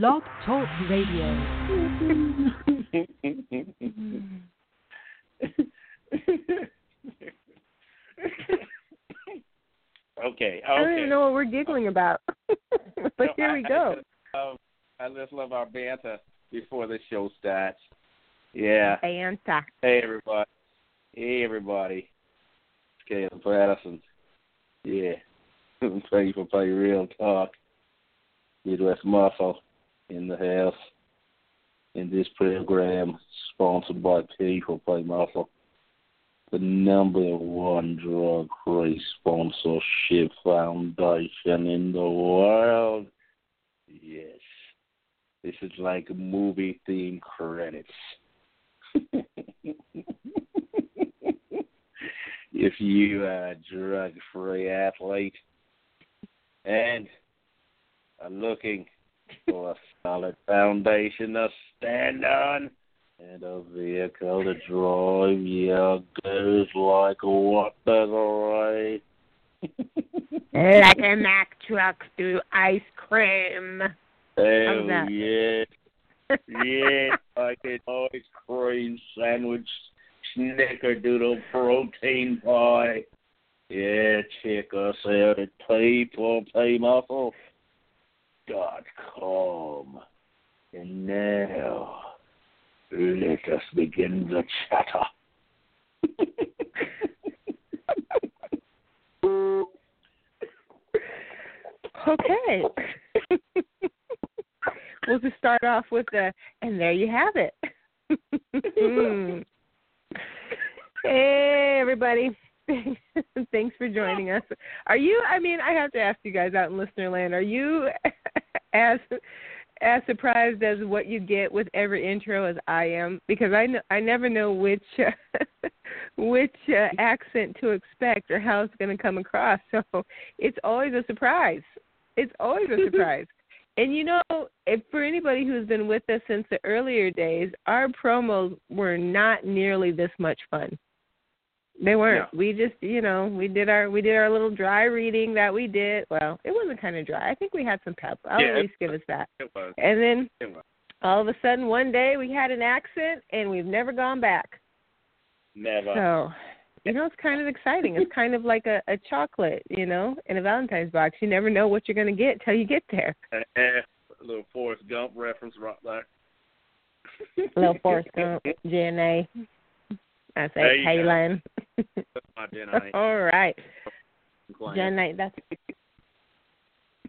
Blog Talk Radio. okay, okay. I don't even know what we're giggling about. but No, here I- we I go. just love- I just love our banter before the show starts. Yeah. Fanta. Hey everybody. Hey everybody. It's Kaelin Patterson. Yeah. Thank you for playing real talk. Midwest Muscle in the house. In this program sponsored by People Play Muscle. The number one drug free sponsorship foundation in the world. Yes. This is like movie theme credits. if you are a drug free athlete and are looking for a solid foundation to stand on and a vehicle to drive your goods like what does right? like a Mack truck through ice cream. Hell yeah. yeah, like an ice cream sandwich, snickerdoodle protein pie. Yeah, check us out at peopleplaymuscle.com. And now, let us begin the chatter. Okay. we'll just start off with the, and there you have it. Mm. hey, everybody. Thanks for joining us. Are you, I mean, I have to ask you guys out in listener land, are you as as surprised as what you get with every intro as I am? Because I, kn- I never know which which uh, accent to expect or how it's going to come across. So it's always a surprise. It's always a surprise. and you know, if for anybody who's been with us since the earlier days, our promos were not nearly this much fun. They weren't. No. We just, you know, we did our we did our little dry reading that we did. Well, it wasn't kind of dry. I think we had some pep. I'll Yeah, at least give us that. It was. And then It was. all of a sudden, one day we had an accent, and we've never gone back. Never. So, you know, it's kind of exciting. It's kind of like a, a chocolate, you know, in a Valentine's box. You never know what you're going to get till you get there. A little Forrest Gump reference right there. Little Forrest Gump, JNA. I say go. Kaelin. That's my. All right, Jen Knight. That's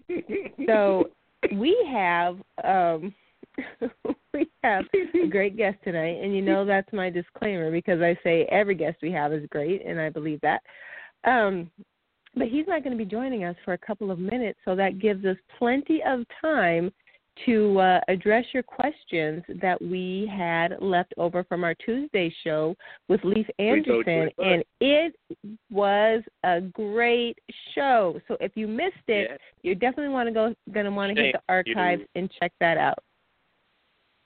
so. We have um we have a great guest tonight, and you know that's my disclaimer because I say every guest we have is great, and I believe that. Um, but he's not going to be joining us for a couple of minutes, so that gives us plenty of time to uh, address your questions that we had left over from our Tuesday show with Leif We told you Anderson, and it was a great show. So if you missed it, Yeah. you definitely want to go going to want to hit the archives and check that out.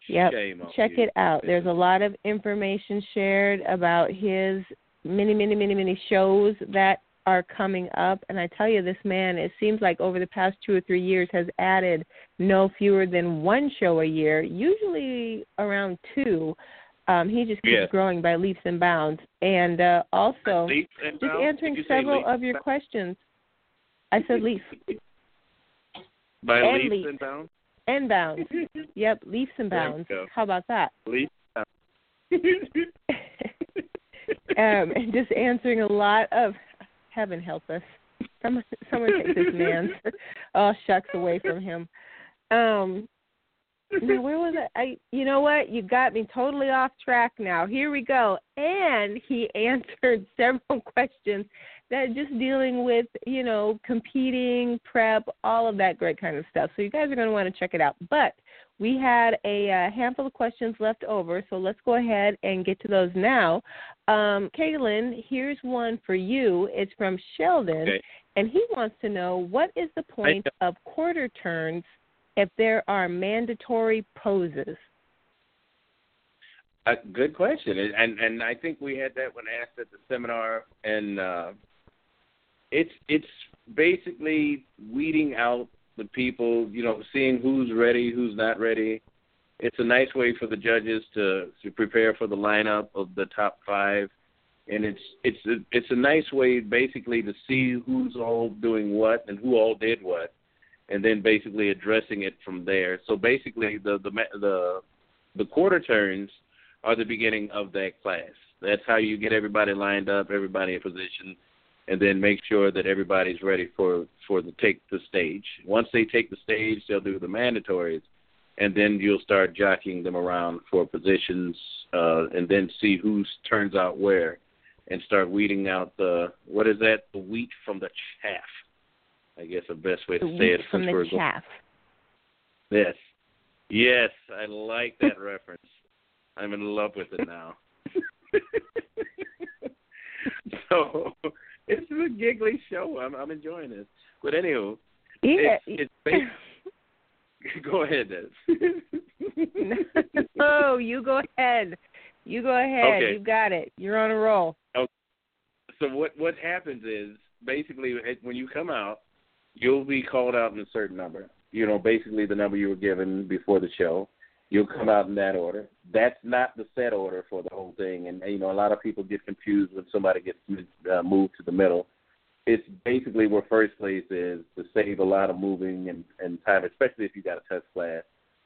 Yep. Check you. it out. There's a lot of information shared about his many, many, many, many shows that are coming up. And I tell you, this man, it seems like over the past two or three years, has added no fewer than one show a year, usually around two. Um, he just keeps Yes. growing by leaps and bounds. And uh, also, and just bounds? answering Did you say several of your questions. I said leaf? By and leaps leaps. and bounds? and bounds. Yep, leaps and bounds. How about that? Leaps um, and just answering a lot of heaven help us. Someone, someone take this man's oh shucks away from him. Um, now where was it? I, you know what? You got me totally off track now. Here we go. And he answered several questions that just dealing with you know competing, prep, all of that great kind of stuff. So you guys are going to want to check it out. But we had a, uh handful of questions left over, so let's go ahead and get to those now. Um, Kaelin, here's one for you. It's from Sheldon, Okay. and he wants to know what is the point of quarter turns if there are mandatory poses? A good question, and and, and I think we had that when asked at the seminar, and uh, it's it's basically weeding out the people, you know, seeing who's ready, who's not ready. It's a nice way for the judges to to prepare for the lineup of the top five, and it's it's a, it's a nice way basically to see who's all doing what and who all did what, and then basically addressing it from there. So basically, the the the the quarter turns are the beginning of that class. That's how you get everybody lined up, everybody in position, and then make sure that everybody's ready for for the take the stage. Once they take the stage, they'll do the mandatories, and then you'll start jockeying them around for positions, uh, and then see who turns out where, and start weeding out the what is that the wheat from the chaff. I guess the best way the to say it from the chaff. Yes, yes, I like that reference. I'm in love with it now. so it's a giggly show. I'm I'm enjoying this. But anywho, yeah. it's, it's go ahead, Des. no, you go ahead. You go ahead. Okay. You got it. You're on a roll. Okay. So what what happens is basically when you come out, you'll be called out in a certain number. You know, basically the number you were given before the show. You'll come out in that order. That's not the set order for the whole thing, and you know a lot of people get confused when somebody gets uh, moved to the middle. It's basically where first place is to save a lot of moving and, and time, especially if you got a test class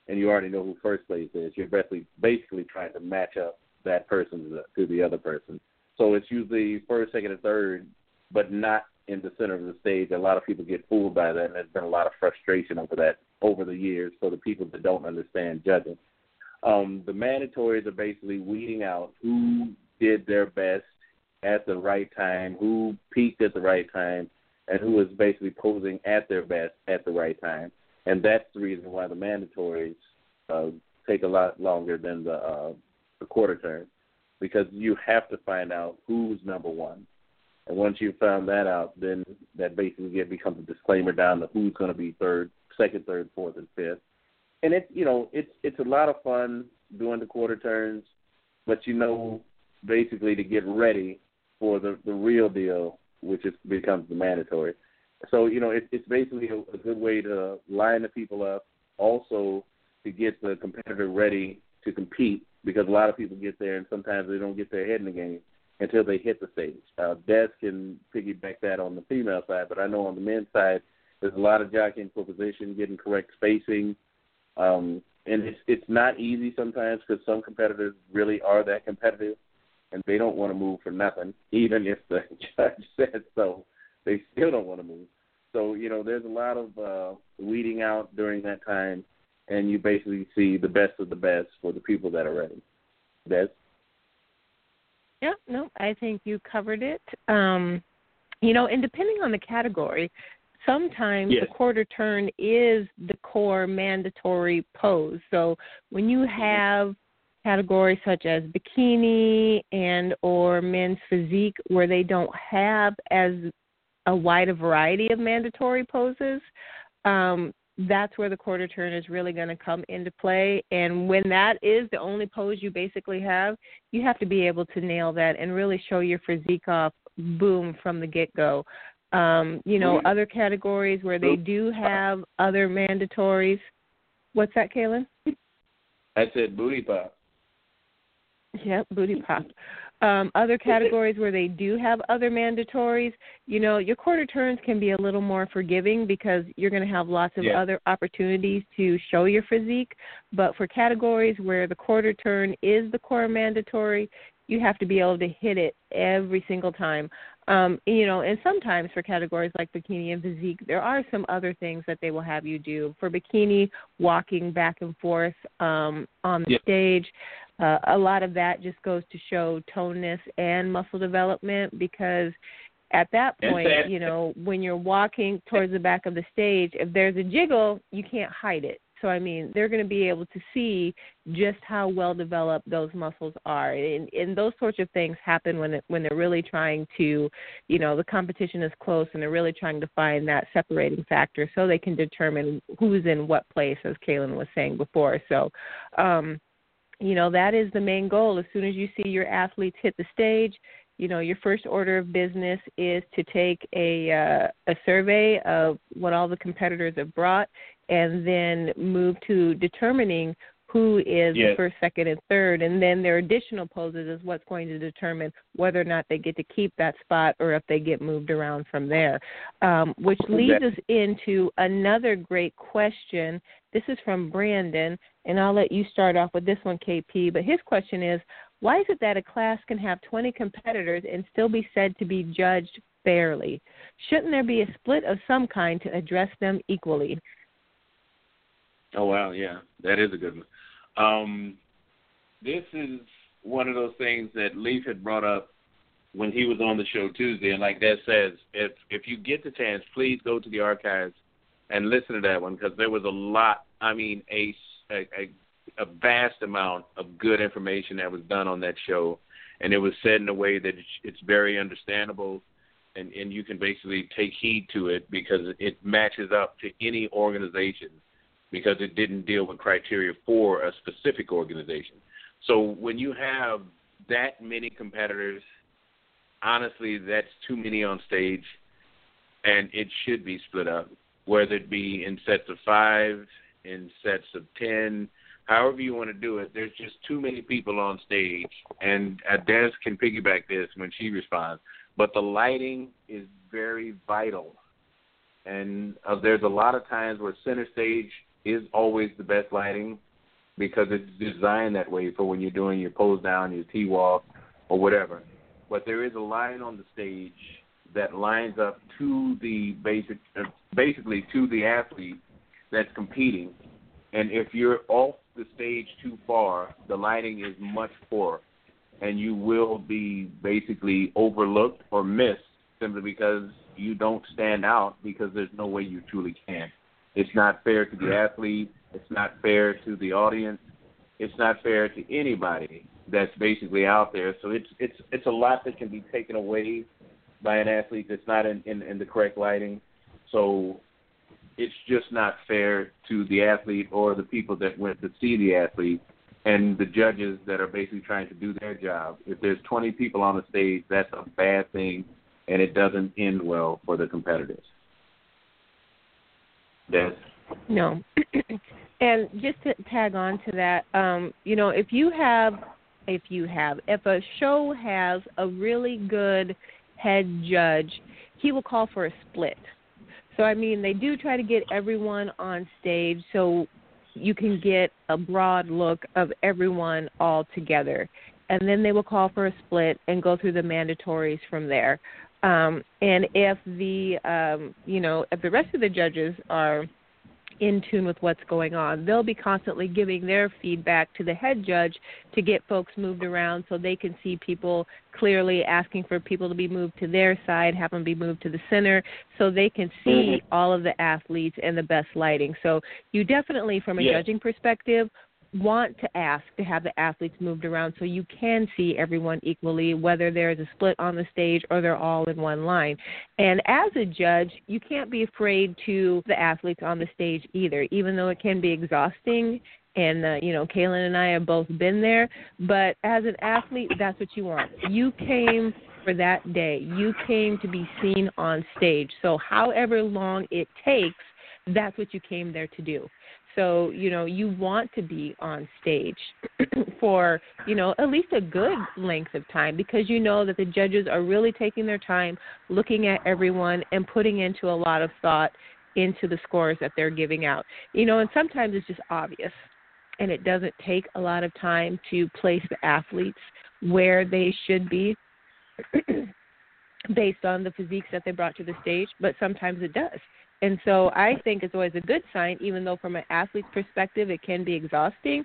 and you already know who first place is. You're basically basically trying to match up that person to the, to the other person. So it's usually first, second, and third, but not in the center of the stage. A lot of people get fooled by that, and there's been a lot of frustration over that over the years for the people that don't understand judging. Um, the mandatories are basically weeding out who did their best at the right time, who peaked at the right time, and who is basically posing at their best at the right time. And that's the reason why the mandatories uh, take a lot longer than the uh, the quarter turn, because you have to find out who's number one. And once you've found that out, then that basically becomes a disclaimer down to who's going to be third, second, third, fourth, and fifth. And it's you know it's it's a lot of fun doing the quarter turns, but you know basically to get ready for the the real deal, which is becomes the mandatory. So you know it, it's basically a, a good way to line the people up, also to get the competitor ready to compete because a lot of people get there and sometimes they don't get their head in the game until they hit the stage. Uh, Des can piggyback that on the female side, but I know on the men's side there's a lot of jockeying for position, getting correct spacing, um, and it's it's not easy sometimes because some competitors really are that competitive, and they don't want to move for nothing, even if the judge says so. They still don't want to move. So you know, there's a lot of uh, weeding out during that time, and you basically see the best of the best for the people that are ready. Des? Yeah, no, I think you covered it. Um, you know, and depending on the category, sometimes yes. the quarter turn is the core mandatory pose. So when you Mm-hmm. have categories such as bikini and or men's physique where they don't have as a wide variety of mandatory poses, um, that's where the quarter turn is really going to come into play. And when that is the only pose you basically have, you have to be able to nail that and really show your physique off, boom, from the get go. Um, you know, other categories where they do have other mandatories. What's that, Kaelin? I said booty pop. Yep, booty pop. Um, other categories where they do have other mandatories, you know, your quarter turns can be a little more forgiving because you're going to have lots of Yeah. other opportunities to show your physique. But for categories where the quarter turn is the core mandatory, you have to be able to hit it every single time. Um, you know, and sometimes for categories like bikini and physique, there are some other things that they will have you do. For bikini, walking back and forth um, on the stage, uh, a lot of that just goes to show toneness and muscle development because at that point, you know, when you're walking towards the back of the stage, if there's a jiggle, you can't hide it. So I mean, they're going to be able to see just how well developed those muscles are, and, and those sorts of things happen when it, when they're really trying to, you know, the competition is close and they're really trying to find that separating factor so they can determine who's in what place, as Kaelin was saying before. So, um, you know, that is the main goal. As soon as you see your athletes hit the stage, you know your first order of business is to take a uh, a survey of what all the competitors have brought, and then move to determining who is yes. the first, second, and third, and then their additional poses is what's going to determine whether or not they get to keep that spot or if they get moved around from there. Um, which leads us into another great question. This is from Brandon, and I'll let you start off with this one, KP. But his question is, why is it that a class can have 20 competitors and still be said to be judged fairly? Shouldn't there be a split of some kind to address them equally? Oh wow, yeah, that is a good one. Um, this is one of those things that Leif had brought up when he was on the show Tuesday, and like that says, if if you get the chance, please go to the archives and listen to that one because there was a lot. I mean, a, a a vast amount of good information that was done on that show, and it was said in a way that it's, it's very understandable, and and you can basically take heed to it because it matches up to any organization because it didn't deal with criteria for a specific organization. So when you have that many competitors, honestly, that's too many on stage, and it should be split up, whether it be in sets of five, in sets of ten, however you want to do it. There's just too many people on stage, and Des can piggyback this when she responds. But the lighting is very vital, and uh, there's a lot of times where center stage is always the best lighting because it's designed that way for when you're doing your pose down, your T walk, or whatever. But there is a line on the stage that lines up to the basic, uh, basically to the athlete that's competing. And if you're off the stage too far, the lighting is much poorer, and you will be basically overlooked or missed simply because you don't stand out because there's no way you truly can. It's not fair to the athlete. It's not fair to the audience. It's not fair to anybody that's basically out there. So it's it's it's a lot that can be taken away by an athlete that's not in, in, in the correct lighting. So it's just not fair to the athlete or the people that went to see the athlete and the judges that are basically trying to do their job. If there's 20 people on the stage, that's a bad thing, and it doesn't end well for the competitors. Des? No. and just to tag on to that, um, you know, if you have, if you have, if a show has a really good head judge, he will call for a split. So I mean, they do try to get everyone on stage so you can get a broad look of everyone all together. And then they will call for a split and go through the mandatories from there. Um, and if the um, you know if the rest of the judges are in tune with what's going on. They'll be constantly giving their feedback to the head judge to get folks moved around so they can see people clearly, asking for people to be moved to their side, have them be moved to the center so they can see mm-hmm. all of the athletes and the best lighting. So you definitely, from a judging perspective, want to ask to have the athletes moved around so you can see everyone equally, whether there's a split on the stage or they're all in one line. And as a judge, you can't be afraid to the athletes on the stage either, even though it can be exhausting. And uh, you know, Kaelin and I have both been there. But as an athlete, that's what you want. You came for that day. You came to be seen on stage. So, however long it takes, that's what you came there to do. So, you know, you want to be on stage for, you know, at least a good length of time because you know that the judges are really taking their time looking at everyone and putting into a lot of thought into the scores that they're giving out. You know, and sometimes it's just obvious and it doesn't take a lot of time to place the athletes where they should be based on the physiques that they brought to the stage, but sometimes it does. And so I think it's always a good sign, even though from an athlete's perspective it can be exhausting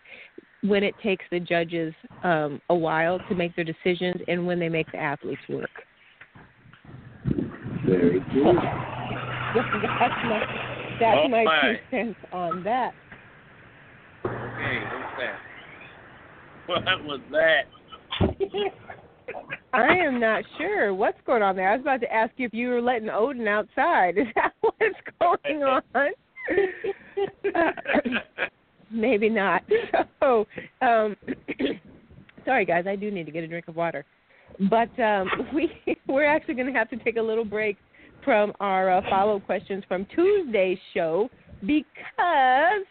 when it takes the judges um, a while to make their decisions and when they make the athletes work. Very good. that's my, that's oh, my two cents on that. Okay, what's that? What was that? I am not sure what's going on there. I was about to ask you if you were letting Odin outside. Is that what's going on? maybe not. So, um, sorry guys, I do need to get a drink of water. But um, we we're actually going to have to take a little break from our uh, follow up questions from Tuesday's show because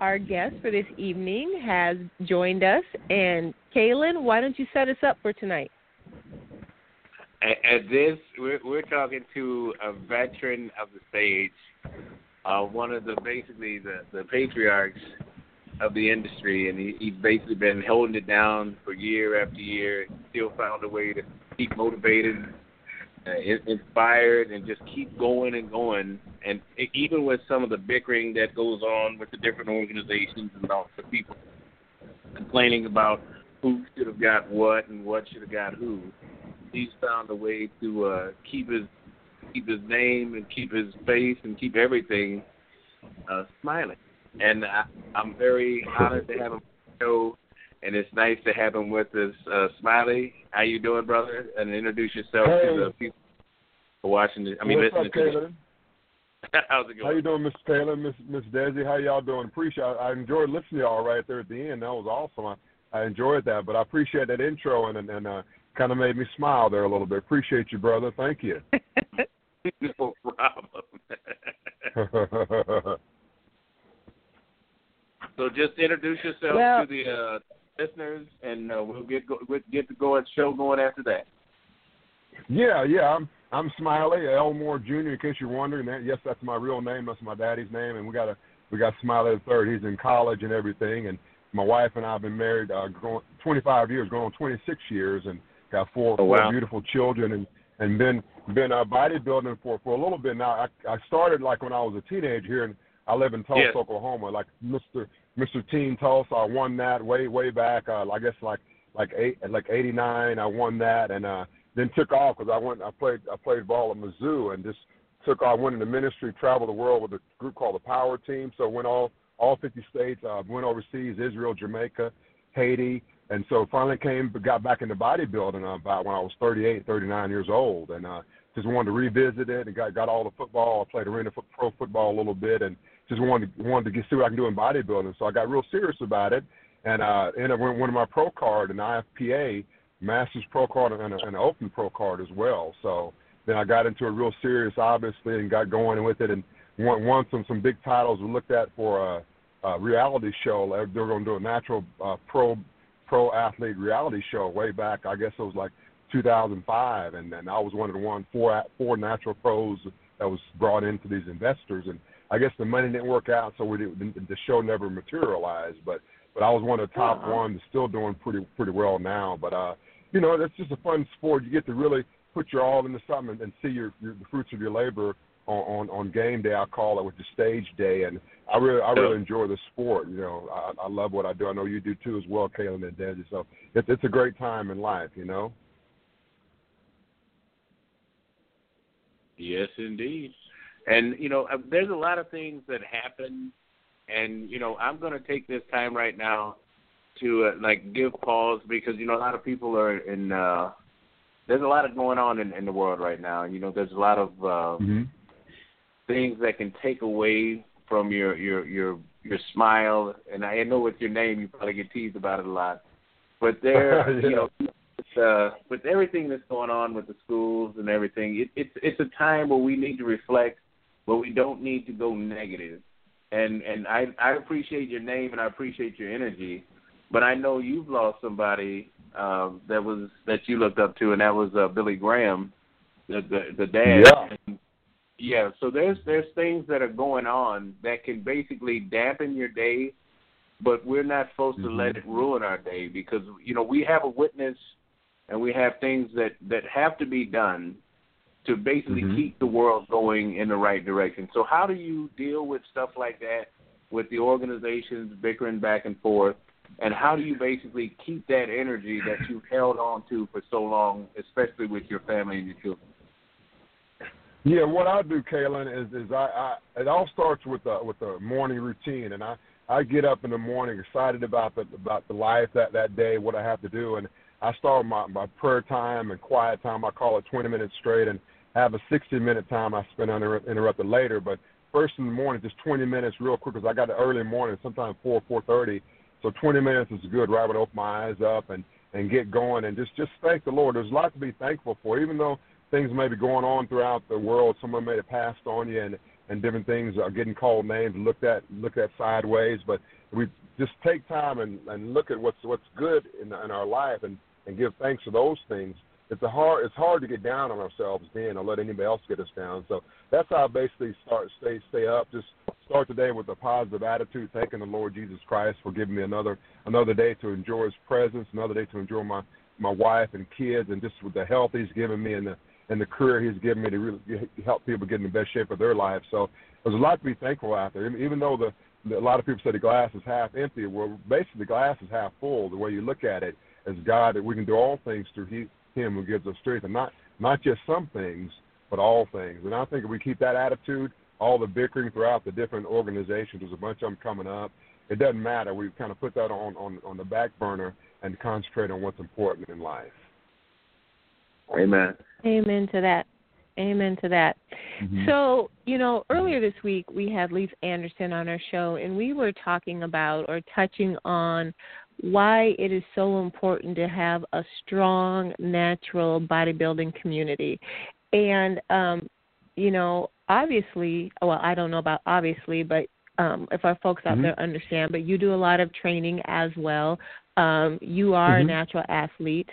our guest for this evening has joined us. And Kaelin, why don't you set us up for tonight? At, this, we're, we're talking to a veteran of the stage, uh, one of the basically the, the patriarchs of the industry, and he, he's basically been holding it down for year after year. Still found a way to keep motivated, uh, inspired, and just keep going and going. And even with some of the bickering that goes on with the different organizations and about the people complaining about who should have got what and what should have got who he's found a way to uh, keep his keep his name and keep his face and keep everything uh, smiling. And I, I'm very honored to have him on the show, and it's nice to have him with us. Uh, Smiley, how you doing, brother? And introduce yourself hey. to the people watching. The, I mean, What's listening up, to Kaelin? How's it going? How you doing, Miss Taylor, Miss Miss Desi? How y'all doing? Appreciate. I, I enjoyed listening to y'all right there at the end. That was awesome. I, I enjoyed that, but I appreciate that intro and and, and uh, kind of made me smile there a little bit. Appreciate you, brother. Thank you. no problem. so just introduce yourself well, to the uh, listeners, and uh, we'll get go, we'll get the go show going after that. Yeah, yeah. I'm I'm Smiley Elmore Jr. In case you're wondering, that yes, that's my real name. That's my daddy's name, and we got a we got Smiley the third. He's in college and everything, and my wife and I have been married uh, going 25 years, going on 26 years, and got four, oh, wow. four beautiful children, and and been been uh, bodybuilding for for a little bit now. I I started like when I was a teenager here, and I live in Tulsa, yes. Oklahoma. Like Mr. Mr. Teen Tulsa, I won that way way back. Uh, I guess like like eight like '89, I won that, and uh, then took off because I went I played I played ball at Mizzou and just took off. Went into ministry, traveled the world with a group called the Power Team. So went all all 50 states. Uh, went overseas, Israel, Jamaica, Haiti, and so finally came, got back into bodybuilding about when I was 38, 39 years old, and uh, just wanted to revisit it and got got all the football. I played arena foot, pro football a little bit, and just wanted to, wanted to get see what I can do in bodybuilding. So I got real serious about it, and uh, ended up winning one of my pro card, an IFPA Masters Pro card, and, and an Open Pro card as well. So then I got into it real serious, obviously, and got going with it, and won, won some some big titles. We looked at for a, a reality show. They were going to do a natural uh, pro pro athlete reality show way back. I guess it was like 2005, and then I was one of the one four four natural pros that was brought into these investors. And I guess the money didn't work out, so we didn't, the show never materialized. But but I was one of the top uh-huh. ones, still doing pretty pretty well now. But uh, you know, that's just a fun sport. You get to really put your all into something and, and see your, your the fruits of your labor on, on on game day. I call it with the stage day, and I really I really enjoy the sport. You know, I, I love what I do. I know you do too as well, Kaelin and Desi. So it's it's a great time in life. You know. Yes, indeed. And you know, uh, there's a lot of things that happen, and you know, I'm going to take this time right now to uh, like give pause because you know a lot of people are in. uh There's a lot of going on in, in the world right now, and you know, there's a lot of uh, mm-hmm. Things that can take away from your your your your smile. And I know with your name, you probably get teased about it a lot, but there, yeah. you know, uh, with everything that's going on with the schools and everything, it, it's it's a time where we need to reflect, but we don't need to go negative. And and I I appreciate your name and I appreciate your energy, but I know you've lost somebody um, that was that you looked up to, and that was uh, Billy Graham, the the, the dad. Yeah. And, yeah. So there's there's things that are going on that can basically dampen your day, but we're not supposed mm-hmm. to let it ruin our day because you know we have a witness and we have things that that have to be done to basically mm-hmm. keep the world going in the right direction. So how do you deal with stuff like that with the organizations bickering back and forth? And how do you basically keep that energy that you've held on to for so long, especially with your family and your children? Yeah, what I do, Kaelin, is is I, I it all starts with the with the morning routine, and I I get up in the morning excited about the about the life that that day, what I have to do, and I start my my prayer time and quiet time. I call it 20 minutes straight, and have a 60 minute time I spend uninterrupted later. But first in the morning, just 20 minutes, real quick, because I got the early morning, sometimes 4 4:30. So 20 minutes is good. Right I open my eyes up, and and get going and just just thank the Lord. There's a lot to be thankful for, even though things may be going on throughout the world. Someone may have passed on you, and and different things are getting called names, looked at looked at sideways. But we just take time and and look at what's what's good in in our life and and give thanks for those things. It's a hard it's hard to get down on ourselves then or let anybody else get us down. So that's how I basically start stay stay up. Just start the day with a positive attitude, thanking the Lord Jesus Christ for giving me another another day to enjoy His presence, another day to enjoy my my wife and kids, and just with the health He's given me and the and the career He's given me to really help people get in the best shape of their life. So there's a lot to be thankful out there. Even though the a lot of people say the glass is half empty. Well, basically, the glass is half full. The way you look at it, as God, that we can do all things through he, Him who gives us strength, and not not just some things, but all things. And I think if we keep that attitude, all the bickering throughout the different organizations, there's a bunch of them coming up. It doesn't matter. We kind of put that on on on the back burner and concentrate on what's important in life. Amen. Amen to that. Amen to that. Mm-hmm. So, you know, earlier this week we had Leif Anderson on our show, and we were talking about or touching on why it is so important to have a strong natural bodybuilding community. And, um, you know, obviously, well, I don't know about obviously, but um, if our folks out mm-hmm. there understand, but you do a lot of training as well. Um, you are mm-hmm. a natural athlete,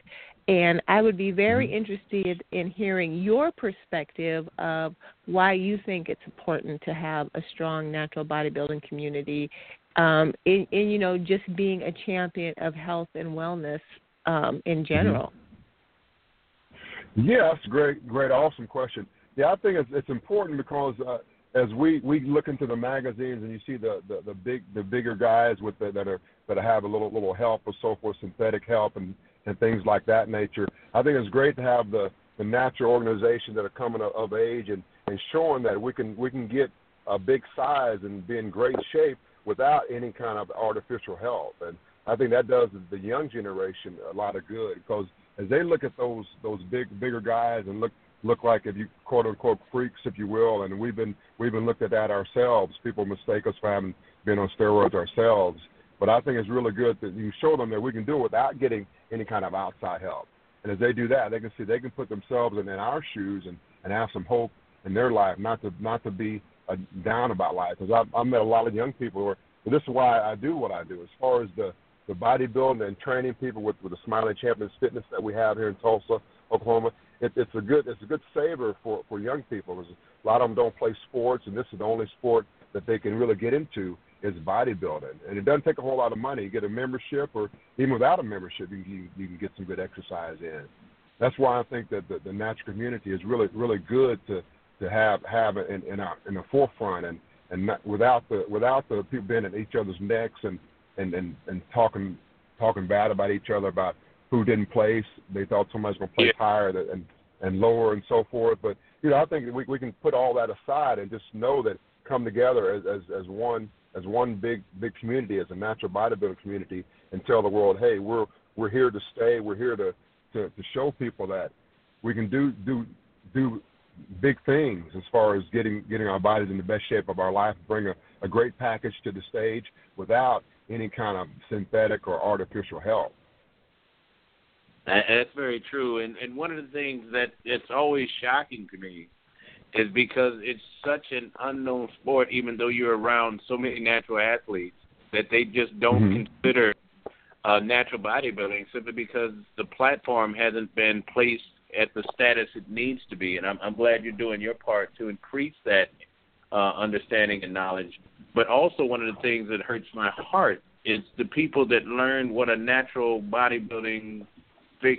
and I would be very mm-hmm. interested in hearing your perspective of why you think it's important to have a strong natural bodybuilding community um, in, in you know just being a champion of health and wellness um, in Mm-hmm. general. Yeah, that's great, great, awesome question. Yeah, I think it's, it's important because uh, as we, we look into the magazines and you see the, the, the big the bigger guys with the, that are that have a little little help or so forth, synthetic help and, and things like that nature. I think it's great to have the, the natural organizations that are coming of, of age and, and showing that we can we can get a big size and be in great shape without any kind of artificial help. And I think that does the young generation a lot of good because as they look at those those big bigger guys and look look like if you quote unquote freaks if you will and we've been we've been looked at that ourselves people mistake us for having been on steroids ourselves but i think it's really good that you show them that we can do it without getting any kind of outside help and as they do that they can see they can put themselves in, in our shoes and and have some hope in their life not to not to be uh, down about life because I've, I've met a lot of young people who are but this is why I do what I do as far as the the bodybuilding and training people with with the Smiling Champions Fitness that we have here in Tulsa, Oklahoma. It, it's a good it's a good saver for for young people. Because a lot of them don't play sports, and this is the only sport that they can really get into is bodybuilding. And it doesn't take a whole lot of money. You get a membership, or even without a membership, you can you can get some good exercise in. That's why I think that the, the natural community is really really good to to have have in in, our, in the forefront and and not, without the without the people being at each other's necks and and and and talking talking bad about each other about who didn't place. They thought somebody's going to place Yeah. higher and and lower and so forth. But you know, I think we we can put all that aside and just know that come together as as, as one as one big big community, as a natural bodybuilding community, and tell the world, hey, we're we're here to stay. We're here to to, to show people that we can do do do big things as far as getting getting our bodies in the best shape of our life, bring a, a great package to the stage without any kind of synthetic or artificial help. That's very true, and and one of the things that it's always shocking to me is because it's such an unknown sport. Even though you're around so many natural athletes, that they just don't Mhm. consider uh, natural bodybuilding simply because the platform hasn't been placed at the status it needs to be. And I'm, I'm glad you're doing your part to increase that uh, understanding and knowledge. But also, one of the things that hurts my heart is the people that learn what a natural bodybuilding,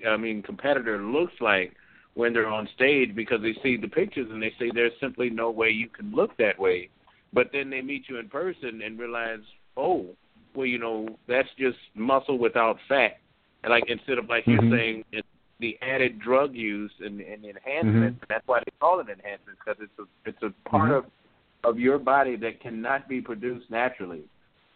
I mean, competitor looks like when they're on stage because they see the pictures and they say there's simply no way you can look that way. But then they meet you in person and realize, oh, well, you know, that's just muscle without fat. And like instead of like Mhm. you're saying, it's the added drug use and, and enhancement. Mhm. That's why they call it enhancement because it's a it's a part Mhm. of of your body that cannot be produced naturally.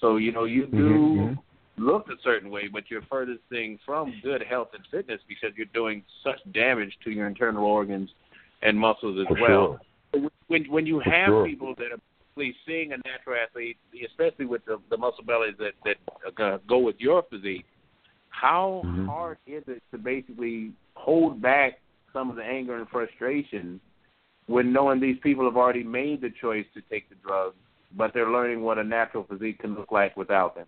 So you know you do Look a certain way, but you're furthest thing from good health and fitness because you're doing such damage to your internal organs and muscles as For well. sure. When when you have sure. people that are basically seeing a natural athlete, especially with the, the muscle bellies that that uh, go with your physique, how Mhm. hard is it to basically hold back some of the anger and frustration when knowing these people have already made the choice to take the drugs, but they're learning what a natural physique can look like without them?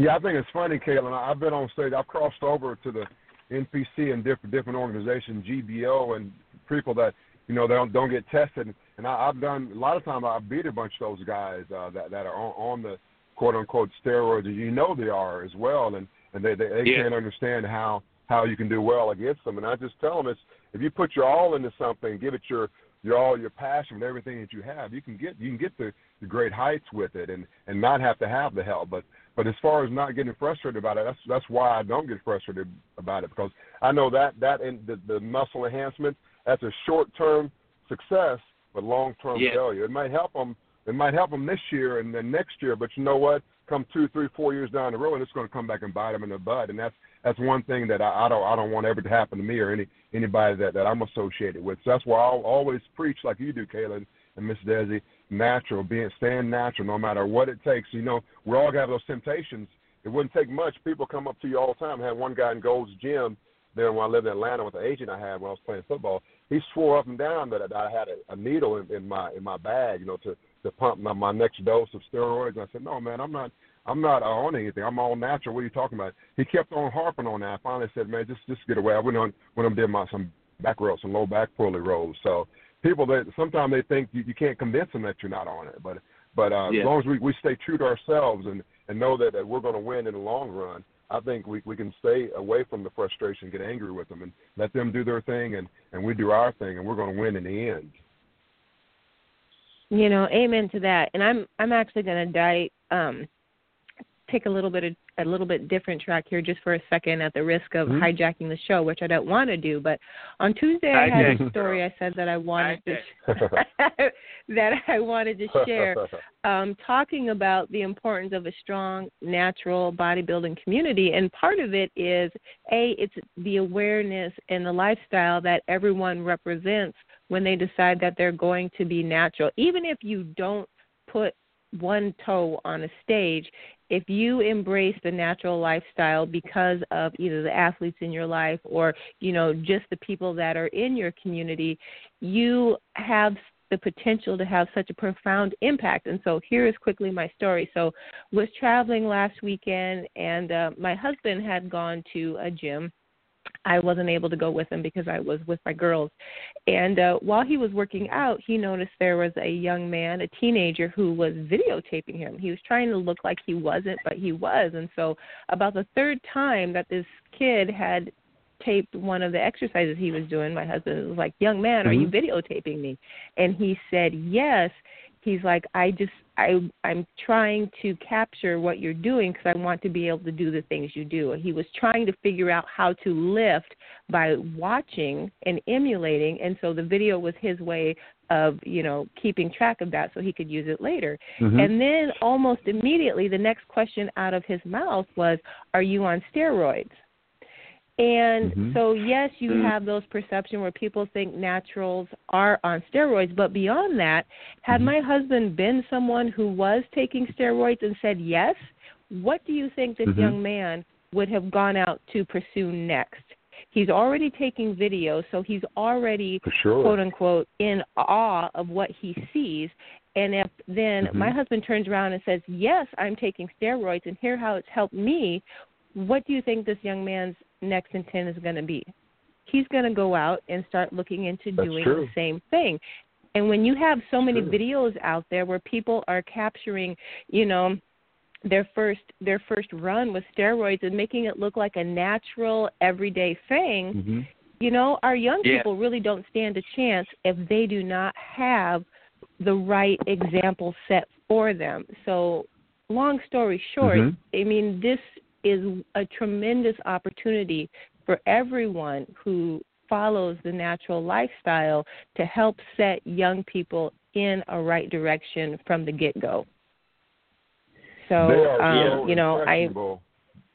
Yeah, I think it's funny, Caitlin. I've been on stage. I've crossed over to the NPC and different different organizations, GBO, and people that you know they don't don't get tested. And I, I've done a lot of times. I've beat a bunch of those guys uh, that that are on, on the quote unquote steroids. And you know they are as well, and and they they, they Yeah. can't understand how how you can do well against them. And I just tell them it's if you put your all into something, give it your your all your passion and everything that you have, you can get you can get the, the great heights with it, and and not have to have the help. But but as far as not getting frustrated about it, that's that's why I don't get frustrated about it because I know that that and the, the muscle enhancement that's a short term success but long term Yeah. failure. It might help them. It might help them this year and then next year, but you know what? Come two, three, four years down the road, and it's going to come back and bite them in the butt. And that's that's one thing that I, I don't I don't want ever to happen to me or any anybody that that I'm associated with. So that's why I'll always preach like you do, Kaelin and Miss Desi, natural, being staying natural no matter what it takes. You know, we all have those temptations. It wouldn't take much. People come up to you all the time. I had one guy in Gold's Gym there when I lived in Atlanta with the agent I had when I was playing football. He swore up and down that I had a, a needle in, in my in my bag, you know, to to pump my, my next dose of steroids. And I said, no, man, I'm not. I'm not on anything. I'm all natural. What are you talking about? He kept on harping on that. I finally said, man, just just get away. I went on when I'm doing my some back rolls, some low back pulley rolls. So people that sometimes they think you, you can't convince them that you're not on it, but but uh, Yeah. as long as we, we stay true to ourselves and and know that, that we're going to win in the long run, I think we we can stay away from the frustration, get angry with them, and let them do their thing, and and we do our thing, and we're going to win in the end. You know, amen to that. And I'm I'm actually going to die um take a little bit of a little bit different track here just for a second at the risk of Mhm. hijacking the show, which I don't want to do. But on Tuesday I had a story I said that I wanted to Hijack. that I wanted to share um, talking about the importance of a strong natural bodybuilding community, and part of it is a it's the awareness and the lifestyle that everyone represents when they decide that they're going to be natural, even if you don't put one toe on a stage. If you embrace the natural lifestyle because of either the athletes in your life or you know just the people that are in your community, you have the potential to have such a profound impact. And so here is quickly my story. So was traveling last weekend and uh, my husband had gone to a gym. I wasn't able to go with him because I was with my girls. And uh, while he was working out, he noticed there was a young man, a teenager, who was videotaping him. He was trying to look like he wasn't, but he was. And so, about the third time that this kid had taped one of the exercises he was doing, my husband was like, "Young man, are you videotaping me?" And he said, "Yes." He's like, "I just I I'm trying to capture what you're doing because I want to be able to do the things you do." And he was trying to figure out how to lift by watching and emulating, and so the video was his way of, you know, keeping track of that so he could use it later. Mm-hmm. And then almost immediately, the next question out of his mouth was, Are you on steroids? And Mhm. so, yes, you Mm. have those perception where people think naturals are on steroids, but beyond that, had Mhm. my husband been someone who was taking steroids and said yes, what do you think this Mhm. young man would have gone out to pursue next? He's already taking video, so he's already sure. quote unquote in awe of what he sees and if then Mhm. my husband turns around and says yes i'm taking steroids and here how it's helped me what do you think this young man's next intent is going to be he's going to go out and start looking into That's doing true. the same thing and when you have so many True. videos out there where people are capturing you know their first their first run with steroids and making it look like a natural everyday thing Mhm. you know, our young Yeah. people really don't stand a chance if they do not have the right example set for them. So, long story short, Mhm. I mean, this is a tremendous opportunity for everyone who follows the natural lifestyle to help set young people in a right direction from the get go. So, they are um, so you know, I impressionable.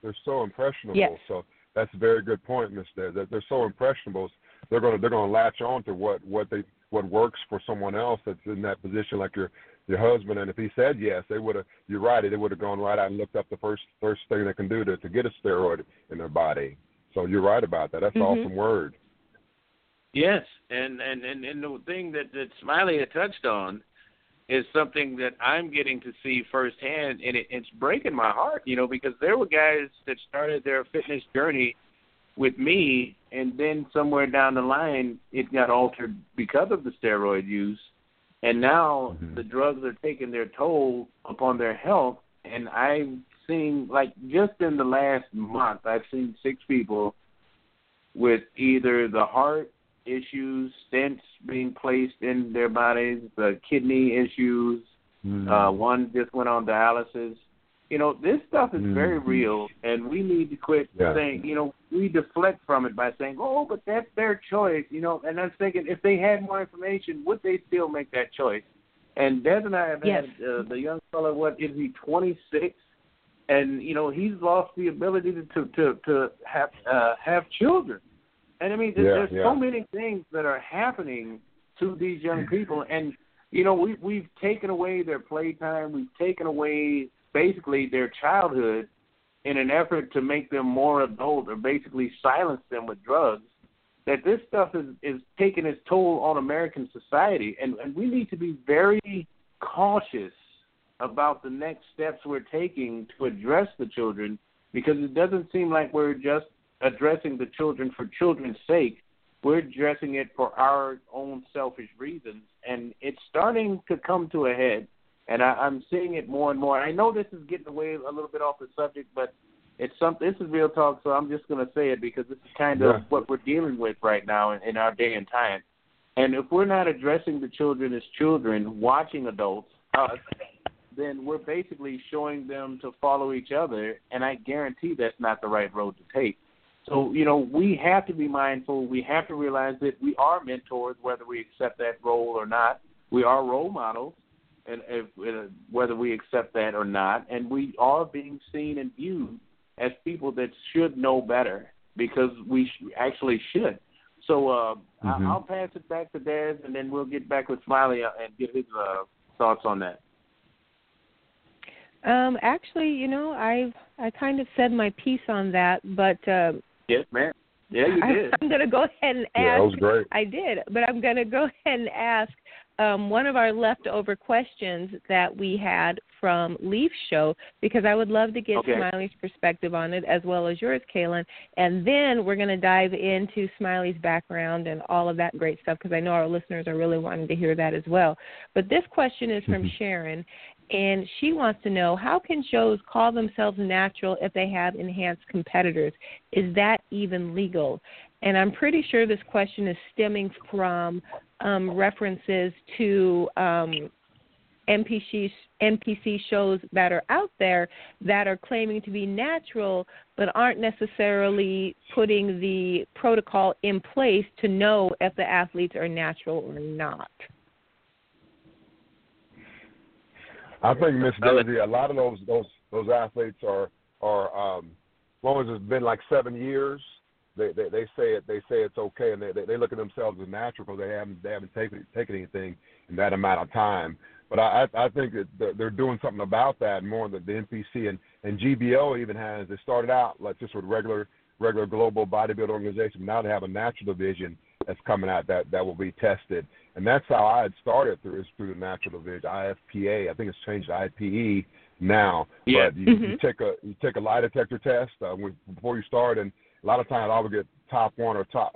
They're so impressionable. Yes. So that's a very good point, Miss Des. That they're so impressionable. They're gonna they're gonna latch on to what what they what works for someone else that's in that position, like your your husband, and if he said yes, they would have. You're right. They would have gone right out and looked up the first first thing they can do to to get a steroid in their body. So you're right about that. That's Mhm. awesome word. Yes, and and and and the thing that that Smiley had touched on is something that I'm getting to see firsthand, and it, it's breaking my heart, you know, because there were guys that started their fitness journey with me, and then somewhere down the line, it got altered because of the steroid use, and now Mhm. the drugs are taking their toll upon their health, and I've seen, like just in the last month, I've seen six people with either the heart issues, stents being placed in their bodies, the kidney issues. Mm. Uh, one just went on dialysis. You know, this stuff is very Mhm. real, and we need to quit Yeah. saying, you know, we deflect from it by saying, oh, but that's their choice, you know. And I'm thinking, if they had more information, would they still make that choice? And Des and I have Yes. had uh, the young fellow. What is he? 26, and you know he's lost the ability to to to, to have uh, have children. And I mean, there's, Yeah, there's yeah. so many things that are happening to these young people, and you know, we we've taken away their playtime, we've taken away basically their childhood in an effort to make them more adult or basically silence them with drugs. That this stuff is is taking its toll on American society, and and we need to be very cautious about the next steps we're taking to address the children because it doesn't seem like we're just addressing the children for children's sake. We're addressing it for our own selfish reasons, and it's starting to come to a head. And I, I'm seeing it more and more. I know this is getting away a little bit off the subject, but it's something. This is real talk, so I'm just going to say it because this is kind of Yeah. what we're dealing with right now in, in our day and time. And if we're not addressing the children as children, watching adults, us, then we're basically showing them to follow each other, and I guarantee that's not the right road to take. So, you know, we have to be mindful. We have to realize that we are mentors, whether we accept that role or not. We are role models, and if, uh, whether we accept that or not, and we are being seen and viewed as people that should know better because we sh- actually should. So uh, Mhm. I- I'll pass it back to Daz, and then we'll get back with Smiley uh, and get his uh, thoughts on that. Um, actually, you know, I've I kind of said my piece on that, but uh, Yes, ma'am. Yeah, you I, did. I'm going to go ahead and ask. Yeah, that was great. I did, but I'm going to go ahead and ask um, one of our leftover questions that we had from Leif Show because I would love to get Okay. Smiley's perspective on it as well as yours, Kaelin. And then we're going to dive into Smiley's background and all of that great stuff because I know our listeners are really wanting to hear that as well. But this question is from Sharon, and she wants to know how can shows call themselves natural if they have enhanced competitors? Is that even legal? And I'm pretty sure this question is stemming from um, references to um, NPC, NPC shows that are out there that are claiming to be natural but aren't necessarily putting the protocol in place to know if the athletes are natural or not. I think Miss Daisy, a lot of those those those athletes are are um as long as it's been like seven years, they they, they say it they say it's okay and they, they they look at themselves as natural because they haven't they haven't taken taken anything in that amount of time. But I I think that they're- doing something about that more than the NPC and and GBO even has. They started out like just with regular regular global bodybuilding organization. Now they have a natural division that's coming out that that will be tested, and that's how I had started through is through the natural division IFPA. I think it's changed to IPE now. Yeah. But you, you Mhm. take a you take a lie detector test uh, when, before you start, and a lot of times I would get top one or top,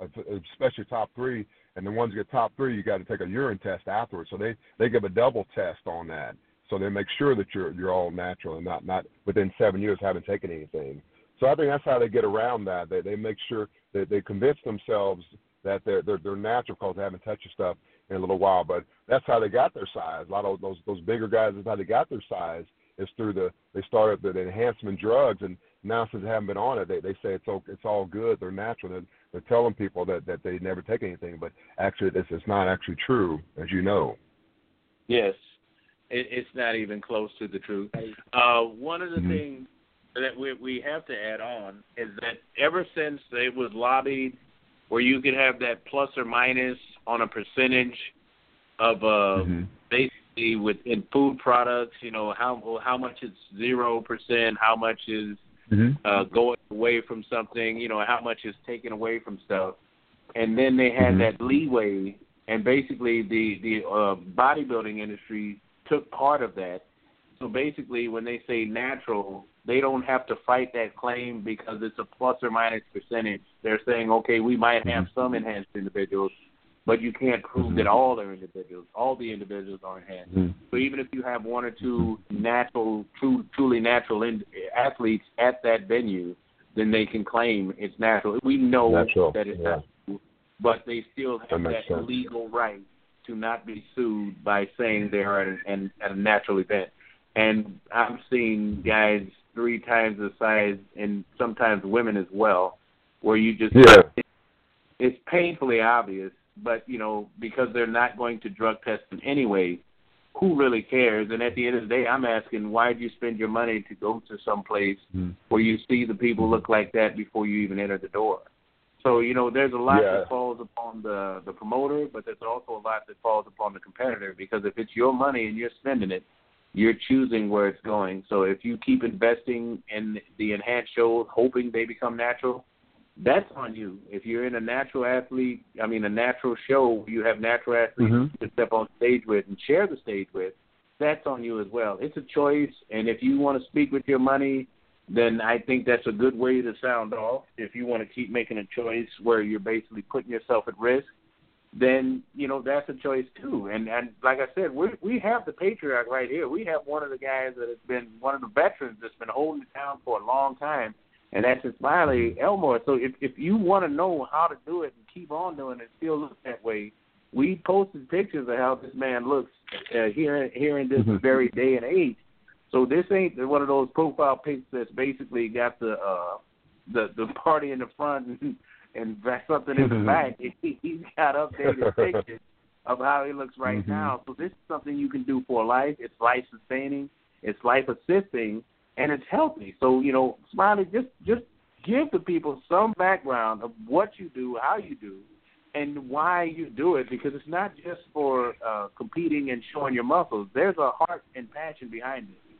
especially top three, and the ones that get top three, you got to take a urine test afterwards. So they they give a double test on that, so they make sure that you're you're all natural and not not within seven years haven't taken anything. So I think that's how they get around that. They they make sure that they convince themselves that they're they're, they're natural because they haven't touched stuff in a little while. But that's how they got their size. A lot of those those bigger guys, that's how they got their size is through the they started the enhancement drugs and now since they haven't been on it, they they say it's all it's all good. They're natural. They're, they're telling people that that they never take anything, but actually this is not actually true, as you know. Yes, it, it's not even close to the truth. Uh, one of the Mhm. things that we we have to add on is that ever since it was lobbied, where you could have that plus or minus on a percentage of uh, Mhm. basically with in food products, you know how how much is zero percent, how much is Mm-hmm. uh, going away from something, you know how much is taken away from stuff, and then they had Mhm. that leeway, and basically the the uh, bodybuilding industry took part of that. So basically, when they say natural, they don't have to fight that claim because it's a plus or minus percentage. They're saying, okay, we might have Mhm. some enhanced individuals, but you can't prove Mhm. that all are individuals. All the individuals are enhanced. Mhm. So even if you have one or two natural, true, truly natural in, athletes at that venue, then they can claim it's natural. We know Natural, that it's yeah. natural, but they still have makes that legal right to not be sued by saying they are at, an, at a natural event. And I'm seeing guys three times the size, and sometimes women as well, where you just Yeah. it's painfully obvious, but you know, because they're not going to drug test them anyway, who really cares? And at the end of the day, I'm asking, why do you spend your money to go to some place Mhm. where you see the people look like that before you even enter the door? So you know, there's a lot Yeah. that falls upon the the promoter, but there's also a lot that falls upon the competitor because if it's your money and you're spending it, you're choosing where it's going. So if you keep investing in the enhanced shows, hoping they become natural, that's on you. If you're in a natural athlete, I mean a natural show, you have natural athletes Mhm. to step on stage with and share the stage with. That's on you as well. It's a choice, and if you want to speak with your money, then I think that's a good way to sound off. If you want to keep making a choice where you're basically putting yourself at risk, then you know that's a choice too. And and like I said, we we have the patriarch right here. We have one of the guys that has been one of the veterans that's been holding it down for a long time, and that's just Smiley Elmore. So if if you want to know how to do it and keep on doing it, still look that way. We posted pictures of how this man looks uh, here here in this Mhm. very day and age. So this ain't one of those profile pics that's basically got the uh the the party in the front and and something in the back. He, he's got updated pictures of how he looks right Mhm. now. So this is something you can do for life. It's life sustaining. It's life assisting, and it's healthy. So you know, Smiley, just just give the people some background of what you do, how you do, and why you do it. Because it's not just for uh, competing and showing your muscles. There's a heart and passion behind it.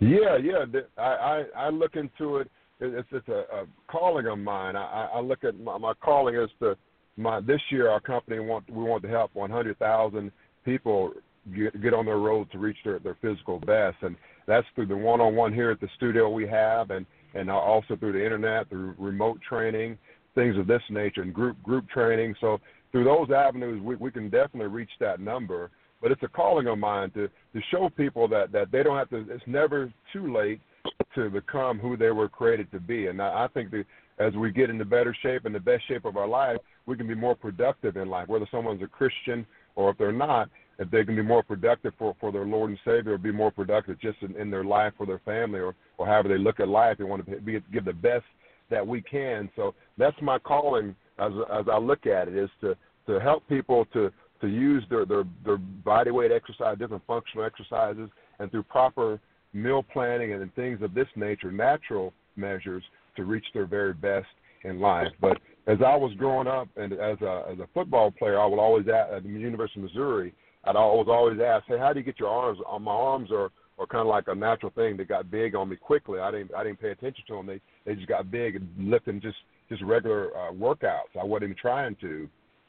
Yeah, yeah. I I, I look into it. it- It's it's a, a calling of mine. I, I I look at my, my calling is to my this year our company want we want to help 100,000 people get get on their road to reach their their physical best, and that's through the one-on-one here at the studio we have, and and also through the internet, through remote training, things of this nature, and group group training. So through those avenues, we we can definitely reach that number. But it's a calling of mine to to show people that that they don't have to. It's never too late to become who they were created to be. And I, I think that as we get into better shape and the best shape of our life, we can be more productive in life. Whether someone's a Christian or if they're not, if they can be more productive for for their Lord and Savior, or be more productive just in, in their life for their family, or or however they look at life, they want to be give the best that we can. So that's my calling as as I look at it is to to help people to to use their their their body weight exercise, different functional exercises, and through proper meal planning and things of this nature, natural measures to reach their very best in life. But as I was growing up and as a as a football player, I would always at, at the University of Missouri, I'd always always ask, hey, how do you get your arms? On my arms are are kind of like a natural thing. They got big on me quickly. I didn't I didn't pay attention to them. They they just got big and lifting just just regular uh, workouts. I wasn't even trying to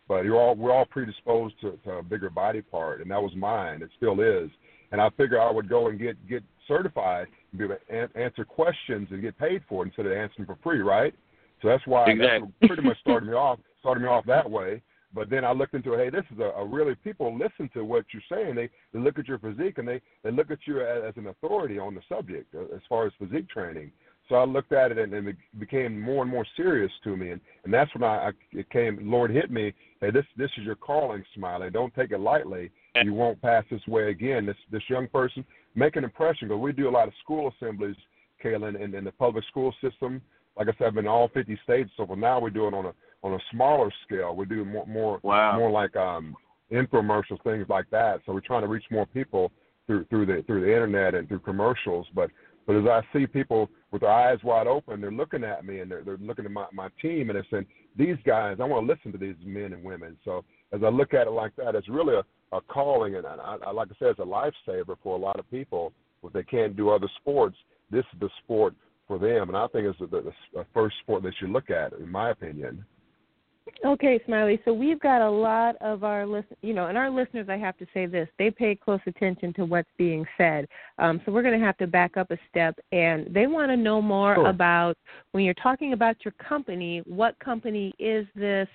but you're all we're all predisposed to, to a bigger body part, and that was mine. It still is. And I figured I would go and get get certified and be able to an- answer questions and get paid for it instead of answering for free, right? So that's why Exactly. that's pretty much started me off started me off that way. But then I looked into it, hey, this is a, a really people listen to what you're saying. They they look at your physique and they they look at you as, as an authority on the subject uh, as far as physique training. So I looked at it and, and it became more and more serious to me, and and that's when I, I it came. Lord hit me. Hey, this this is your calling, Smiley. Don't take it lightly. You won't pass this way again. This this young person make an impression. Because we do a lot of school assemblies, Kaelin, in, in the public school system. Like I said, I've been in all 50 states. So for now, we do it on a on a smaller scale. We do more more Wow. more like um infomercials, things like that. So we're trying to reach more people through through the through the internet and through commercials. But but as I see people with their eyes wide open, they're looking at me and they're they're looking at my my team and they're saying, these guys, I want to listen to these men and women. So as I look at it like that, it's really a, a calling, and I, I, like I said, it's a lifesaver for a lot of people. If they can't do other sports, this is the sport for them, and I think it's the, the, the first sport that you look at, in my opinion. Okay, Smiley. So we've got a lot of our listen, you know, and our listeners. I have to say this: they pay close attention to what's being said. Um, so we're going to have to back up a step, and they want to know more sure. about when you're talking about your company. What company is this?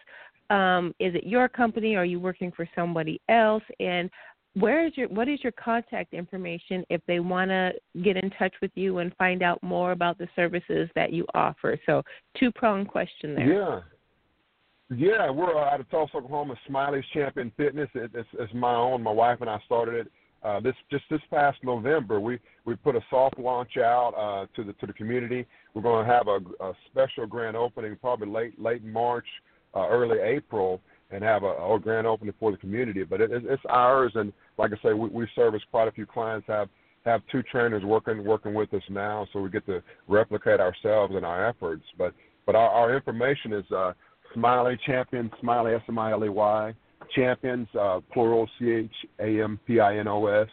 Um, is it your company? Are you working for somebody else? And where is your what is your contact information if they want to get in touch with you and find out more about the services that you offer? So two prong question there. Yeah. Yeah, we're out of Tulsa, Oklahoma. Smiley's Champion Fitness. It, it's, it's my own. My wife and I started it uh, this just this past November. We we put a soft launch out uh, to the to the community. We're going to have a, a special grand opening, probably late late March, uh, early April, and have a, a grand opening for the community. But it, it's ours, and like I say, we, we service quite a few clients. Have have two trainers working working with us now, so we get to replicate ourselves and our efforts. But but our, our information is uh, Smiley Champion, Smiley S M I L E Y, Champions, uh, plural C H A M P I N O S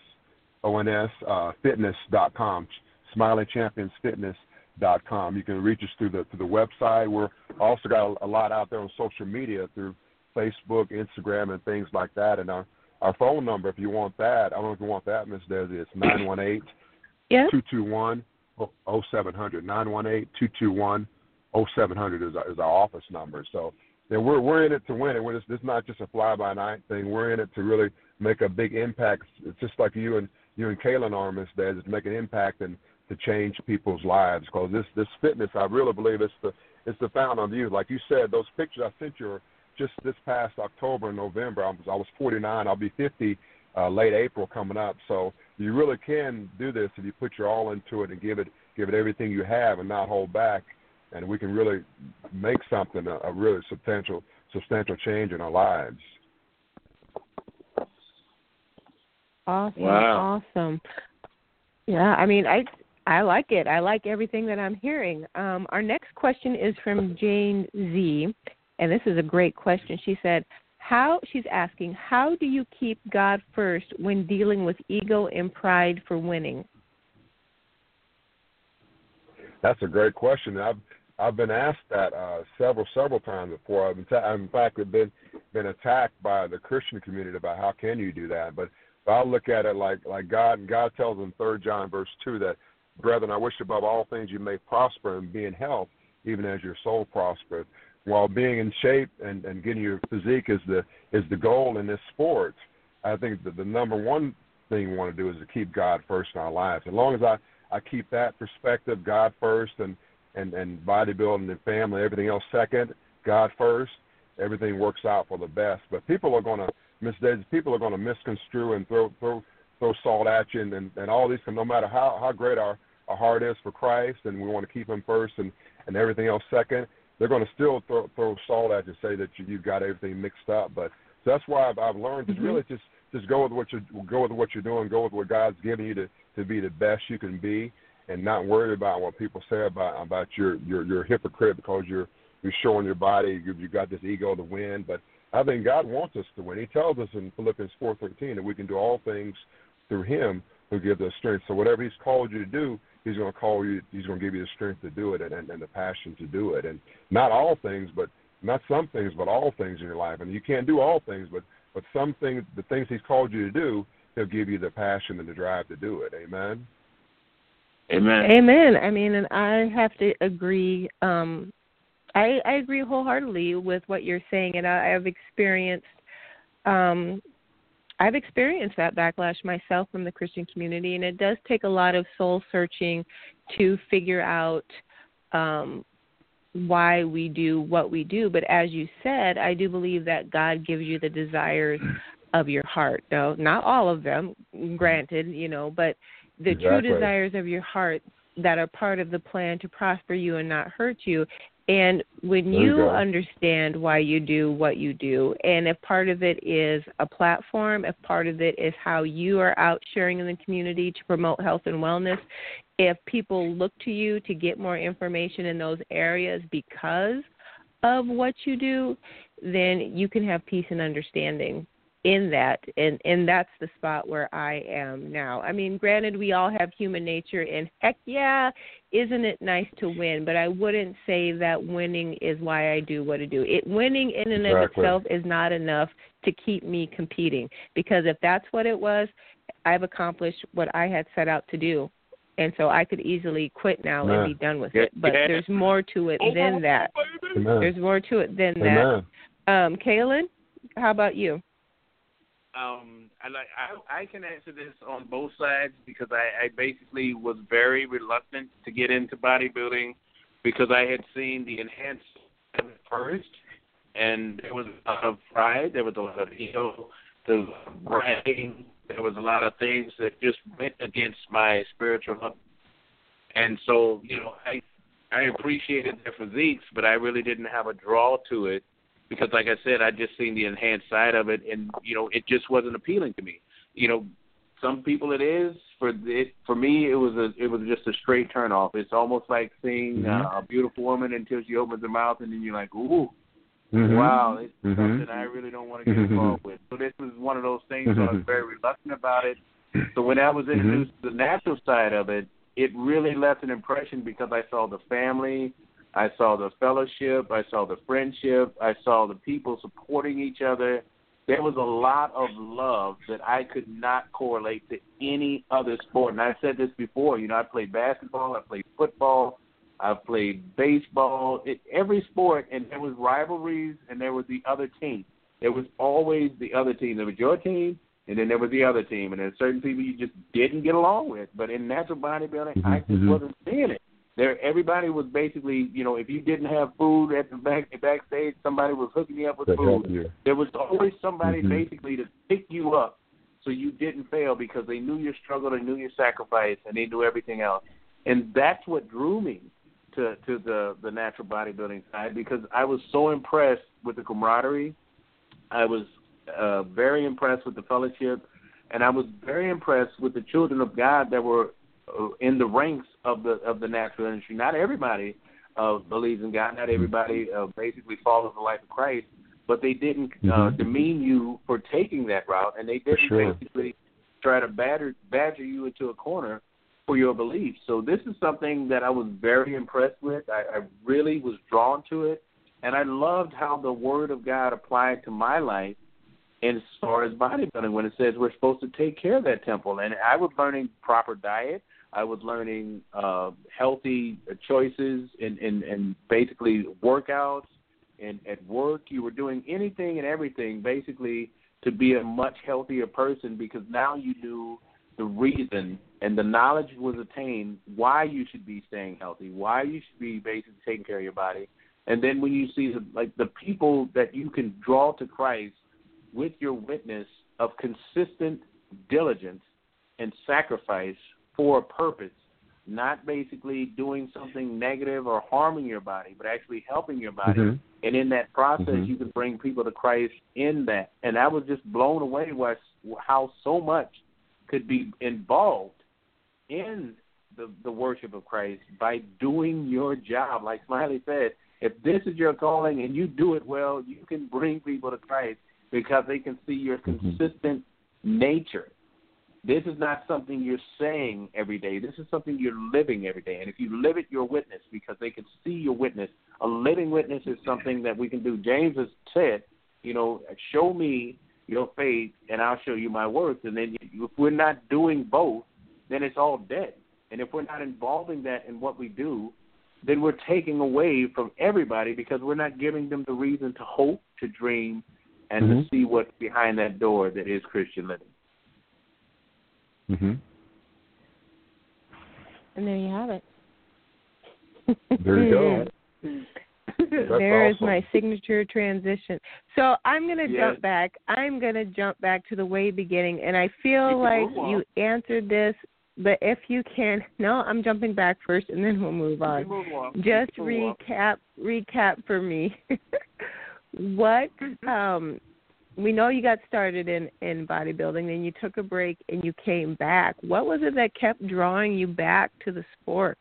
O N S, uh, fitness.com, Smiley Champions Fitness.com. You can reach us through the through the website. We're also got a, a lot out there on social media through Facebook, Instagram, and things like that. And our our phone number, if you want that, I don't know if you want that, Miss Desi. It's nine one eight two two one oh seven hundred nine one eight two two one 0700 is our, is our office number. So yeah, we're we're in it to win it. We're just, it's not just a fly by night thing. We're in it to really make a big impact. It's just like you and you and Kaelin are, Miss Des, to make an impact and to change people's lives. Because this this fitness, I really believe it's the it's the fountain of youth. Like you said, those pictures I sent you just this past October and November. I was I was 49. I'll be 50 uh, late April coming up. So you really can do this if you put your all into it and give it give it everything you have and not hold back and we can really make something a, a really substantial substantial change in our lives. Awesome. Wow. Awesome. Yeah, I mean, I I like it. I like everything that I'm hearing. Um, our next question is from Jane Z, and this is a great question. She said, "How?" She's asking, "How do you keep God first when dealing with ego and pride for winning?" That's a great question. I've I've been asked that uh, several several times before. I've been ta- in fact have been been attacked by the Christian community about how can you do that. But, but I look at it like like God and God tells in Third John verse two that, brethren, I wish above all things you may prosper and be in health, even as your soul prospereth. While being in shape and, and getting your physique is the is the goal in this sport, I think that the number one thing we want to do is to keep God first in our lives. As long as I I keep that perspective, God first, and and and bodybuilding and family, everything else second, God first, everything works out for the best. But people are going to miss people are going to misconstrue and throw throw throw salt at you and, and, and all these. No matter how how great our our heart is for Christ, and we want to keep Him first and and everything else second, they're going to still throw throw salt at you, say that you, you've got everything mixed up. But so that's why I've, I've learned to mm-hmm. really just just go with what you go with what you're doing, go with what God's giving you to to be the best you can be, and not worry about what people say about about your your your hypocrite because you're you're showing your body you you got this ego to win. But I think God wants us to win. He tells us in Philippians four thirteen that we can do all things through Him who gives us strength. So whatever He's called you to do, He's going to call you. He's going to give you the strength to do it and, and, and the passion to do it. And not all things, but not some things, but all things in your life. And you can't do all things, but but some things, the things He's called you to do, He'll give you the passion and the drive to do it. Amen. Amen. Amen. I mean, and I have to agree. Um, I, I agree wholeheartedly with what you're saying, and I, I've experienced. Um, I've experienced that backlash myself from the Christian community, and it does take a lot of soul searching to figure out um, why we do what we do. But as you said, I do believe that God gives you the desires of your heart. Though not all of them, granted, you know, but the exactly. true desires of your heart that are part of the plan to prosper you and not hurt you. And when there you, you understand why you do what you do, and if part of it is a platform, if part of it is how you are out sharing in the community to promote health and wellness, if people look to you to get more information in those areas because of what you do, then you can have peace and understanding in that and and that's the spot where I am now. I mean, granted we all have human nature and heck yeah, isn't it nice to win, but I wouldn't say that winning is why I do what I do. It winning in and exactly. of itself is not enough to keep me competing because if that's what it was, I've accomplished what I had set out to do. And so I could easily quit now Amen. and be done with it. But there's more to it than that. Amen. There's more to it than Amen. that. Um, Kaelin, how about you? Um I like I I can answer this on both sides because I, I basically was very reluctant to get into bodybuilding because I had seen the enhanced first and there was a lot of pride, there was a lot of ego, of bragging, there was a lot of things that just went against my spiritual up and so, you know, I I appreciated their physiques, but I really didn't have a draw to it because like I said, I just seen the enhanced side of it, and you know, it just wasn't appealing to me. You know, some people it is. For it, for me, it was a it was just a straight turn off. It's almost like seeing Mhm. uh, a beautiful woman until she opens her mouth, and then you're like, ooh, Mhm. wow, it's Mhm. something I really don't want to get Mhm. involved with. So this was one of those things. So I was Mhm. very reluctant about it. So when I was introduced to the natural side of it, it really left an impression because I saw the family, I saw the fellowship, I saw the friendship, I saw the people supporting each other. There was a lot of love that I could not correlate to any other sport. And I said this before, you know, I played basketball, I played football, I played baseball, it, every sport, and there was rivalries, and there was the other team. There was always the other team. There was your team, and then there was the other team, and there's certain people you just didn't get along with. But in natural bodybuilding, I just Mhm. wasn't seeing it. There, everybody was basically, you know, if you didn't have food at the back backstage, somebody was hooking you up with help food. There was always somebody Mhm. basically to pick you up so you didn't fail because they knew your struggle, they knew your sacrifice, and they knew everything else. And that's what drew me to to the the natural bodybuilding side because I was so impressed with the camaraderie. I was uh, very impressed with the fellowship, and I was very impressed with the children of God that were in the ranks of the of the natural industry. Not everybody uh, believes in God. Not everybody uh, basically follows the life of Christ, but they didn't uh, Mhm. demean you for taking that route, and they didn't sure. basically try to badger badger you into a corner for your beliefs. So this is something that I was very impressed with. I, I really was drawn to it, and I loved how the Word of God applied to my life. And as far as bodybuilding, when it says we're supposed to take care of that temple, and I was learning proper diet, I was learning uh, healthy choices and, and, and basically workouts. And at work, you were doing anything and everything basically to be a much healthier person because now you knew the reason and the knowledge was attained why you should be staying healthy, why you should be basically taking care of your body. And then when you see the, like the people that you can draw to Christ with your witness of consistent diligence and sacrifice for a purpose, not basically doing something negative or harming your body, but actually helping your body. Mhm. And in that process, Mhm. you can bring people to Christ in that. And I was just blown away by how so much could be involved in the, the worship of Christ by doing your job. Like Smiley said, if this is your calling and you do it well, you can bring people to Christ because they can see your Mhm. consistent nature. This is not something you're saying every day. This is something you're living every day. And if you live it, you're a witness because they can see your witness. A living witness is something that we can do. James has said, you know, show me your faith and I'll show you my works. And then if we're not doing both, then it's all dead. And if we're not involving that in what we do, then we're taking away from everybody because we're not giving them the reason to hope, to dream, and Mhm. to see what's behind that door that is Christian living. Mhm. And there you have it. There you go. there is awesome. my signature transition. So I'm going to Yes. jump back. I'm going to jump back to the way beginning, and I feel You like you answered this. But if you can, no, I'm jumping back first, and then we'll move on. Just recap, recap for me. what um, we know you got started in in bodybuilding, then you took a break and you came back. What was it that kept drawing you back to the sport?